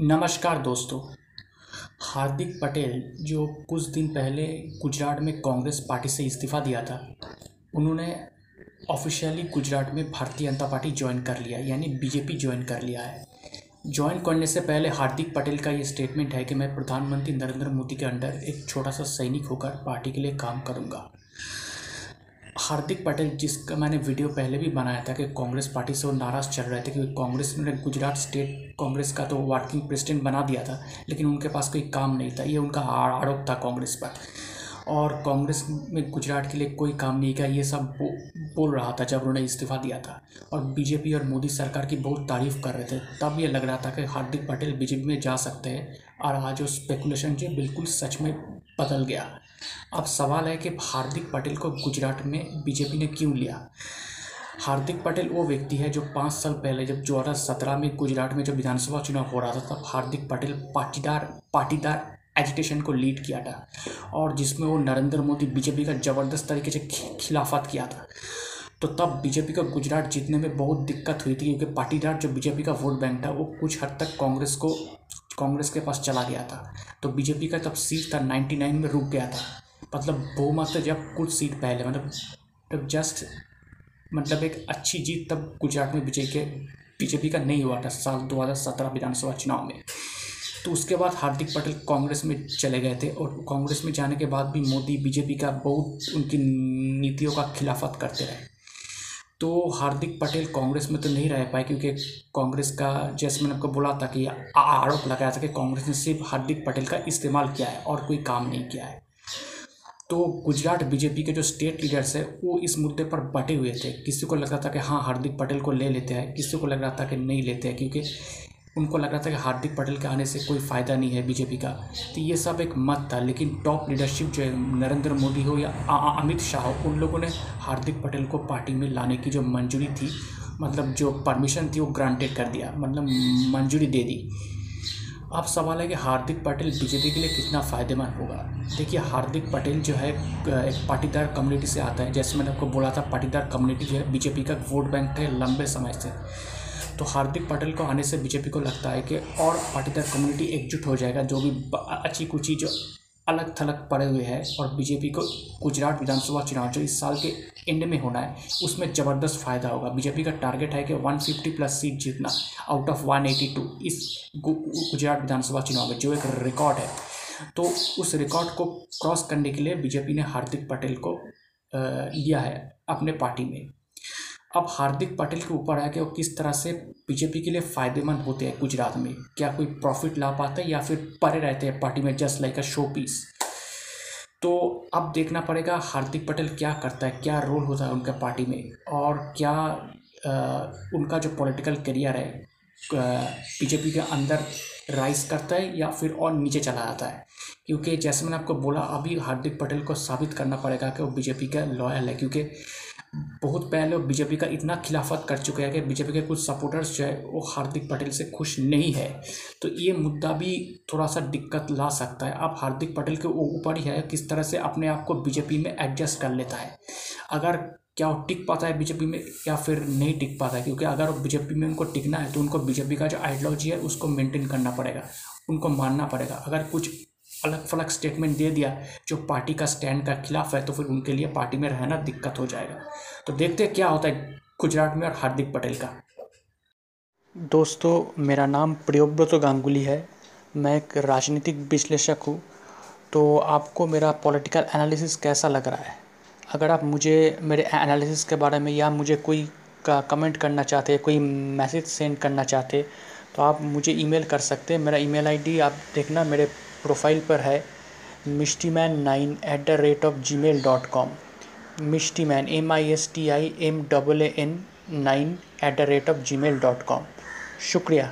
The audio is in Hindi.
नमस्कार दोस्तों। हार्दिक पटेल, जो कुछ दिन पहले गुजरात में कांग्रेस पार्टी से इस्तीफ़ा दिया था, उन्होंने ऑफिशियली गुजरात में भारतीय जनता पार्टी ज्वाइन कर लिया, यानी बीजेपी ज्वाइन कर लिया है। ज्वाइन करने से पहले हार्दिक पटेल का ये स्टेटमेंट है कि मैं प्रधानमंत्री नरेंद्र मोदी के अंडर एक छोटा सा सैनिक होकर पार्टी के लिए काम करूँगा। हार्दिक पटेल जिसका मैंने वीडियो पहले भी बनाया था कि कांग्रेस पार्टी से वो नाराज़ चल रहे थे क्योंकि कांग्रेस ने गुजरात स्टेट कांग्रेस का तो वर्किंग प्रेसिडेंट बना दिया था, लेकिन उनके पास कोई काम नहीं था। ये उनका आरोप था कांग्रेस पर। और कांग्रेस में गुजरात के लिए कोई काम नहीं किया ये सब बो, बोल रहा था जब उन्होंने इस्तीफ़ा दिया था। और बीजेपी और मोदी सरकार की बहुत तारीफ़ कर रहे थे। तब ये लग रहा था कि हार्दिक पटेल बीजेपी में जा सकते हैं और आज वो स्पेकुलेशन जो बिल्कुल सच में बदल गया। अब सवाल है कि हार्दिक पटेल को गुजरात में बीजेपी ने क्यों लिया? हार्दिक पटेल वो व्यक्ति है जो पाँच साल पहले जब दो हज़ार सत्रह में गुजरात में जब विधानसभा चुनाव हो रहा था तब हार्दिक पटेल पाटीदार पाटीदार एजिटेशन को लीड किया था और जिसमें वो नरेंद्र मोदी बीजेपी का ज़बरदस्त तरीके से खिलाफत किया था। तो तब बीजेपी का गुजरात जीतने में बहुत दिक्कत हुई थी क्योंकि पाटीदार जो बीजेपी का वोट बैंक था, वो कुछ हद तक कांग्रेस को, कांग्रेस के पास चला गया था। तो बीजेपी का तब सीट था नाइन्टी नाइन में रुक गया था। मतलब बहुमत जब कुछ सीट पहले मतलब तब जस्ट मतलब एक अच्छी जीत तब गुजरात में बीजेपी के, बीजेपी का नहीं हुआ था, साल दो हज़ार सत्रह विधानसभा चुनाव में। तो उसके बाद हार्दिक पटेल कांग्रेस में चले गए थे और कांग्रेस में जाने के बाद भी मोदी बीजेपी का बहुत उनकी नीतियों का खिलाफत करते रहे। तो हार्दिक पटेल कांग्रेस में तो नहीं रह पाए क्योंकि कांग्रेस का, जैसे मैंने आपको बोला था कि आरोप लगाया था कि कांग्रेस ने सिर्फ़ हार्दिक पटेल का इस्तेमाल किया है और कोई काम नहीं किया है। तो गुजरात बीजेपी के जो स्टेट लीडर्स है, वो इस मुद्दे पर बटे हुए थे। किसी को लग रहा था कि हाँ हार्दिक पटेल को ले लेते हैं, किसी को लग रहा था कि नहीं लेते हैं, क्योंकि उनको लग रहा था कि हार्दिक पटेल के आने से कोई फ़ायदा नहीं है बीजेपी का। तो ये सब एक मत था, लेकिन टॉप लीडरशिप जो है, नरेंद्र मोदी हो या अमित शाह हो, उन लोगों ने हार्दिक पटेल को पार्टी में लाने की जो मंजूरी थी मतलब जो परमिशन थी वो ग्रांटेड कर दिया मतलब मंजूरी दे दी। अब सवाल है कि हार्दिक पटेल बीजेपी के लिए कितना फ़ायदेमंद होगा? देखिए, हार्दिक पटेल जो है एक पाटीदार कम्युनिटी से आता है। जैसे मैंने आपको बोला था, पाटीदार कम्युनिटी जो है, बीजेपी का वोट बैंक है लंबे समय से। तो हार्दिक पटेल को आने से बीजेपी को लगता है कि और पाटीदार कम्युनिटी एकजुट हो जाएगा, जो भी अच्छी कुछ जो अलग थलग पड़े हुए हैं और बीजेपी को गुजरात विधानसभा चुनाव जो इस साल के एंड में होना है, उसमें ज़बरदस्त फ़ायदा होगा। बीजेपी का टारगेट है कि 150 प्लस सीट जीतना आउट ऑफ़ 182 इस गुजरात विधानसभा चुनाव में, जो एक रिकॉर्ड है। तो उस रिकॉर्ड को क्रॉस करने के लिए बीजेपी ने हार्दिक पटेल को लिया है अपने पार्टी में। अब हार्दिक पटेल के ऊपर है कि वो किस तरह से बीजेपी के लिए फ़ायदेमंद होते हैं गुजरात में? क्या कोई प्रॉफिट ला पाता है या फिर परे रहते हैं पार्टी में just like a show piece तो अब देखना पड़ेगा हार्दिक पटेल क्या करता है क्या रोल होता है उनका पार्टी में और क्या आ, उनका जो पॉलिटिकल करियर है बीजेपी के अंदर राइज करता है या फिर और नीचे चला जाता है? क्योंकि जैसे मैंने आपको बोला अभी हार्दिक पटेल को साबित करना पड़ेगा कि वो बीजेपी का लॉयल है क्योंकि बहुत पहले वो बीजेपी का इतना खिलाफत कर चुके हैं कि बीजेपी के कुछ सपोर्टर्स जो है, वो हार्दिक पटेल से खुश नहीं है। तो ये मुद्दा भी थोड़ा सा दिक्कत ला सकता है। अब हार्दिक पटेल के ऊपर ही है, किस तरह से अपने आप को बीजेपी में एडजस्ट कर लेता है। अगर क्या वो टिक पाता है बीजेपी में, या फिर नहीं टिक पाता है, क्योंकि अगर बीजेपी में उनको टिकना है तो उनको बीजेपी का जो आइडियोलॉजी है, उसको मेंटेन करना पड़ेगा, उनको मानना पड़ेगा। अगर कुछ अलग फलग स्टेटमेंट दे दिया, जो पार्टी का स्टैंड का खिलाफ है तो फिर उनके लिए पार्टी में रहना दिक्कत हो जाएगा। तो देखते हैं क्या होता है गुजरात में और हार्दिक पटेल का। दोस्तों, मेरा नाम प्रियोव्रत गांगुली है। मैं एक राजनीतिक विश्लेषक हूँ। तो आपको मेरा पॉलिटिकल एनालिसिस कैसा लग रहा है? अगर आप मुझे, मेरे एनालिसिस के बारे में या मुझे कोई का कमेंट करना चाहते, कोई मैसेज सेंड करना चाहते तो आप मुझे ईमेल कर सकते हैं। मेरा ईमेल आईडी आप देखना, मेरे प्रोफ़ाइल पर है Mishti man nine at the rate of G mail dot com Mishti man M I S T I M double A N nine at the rate of G mail dot com शुक्रिया।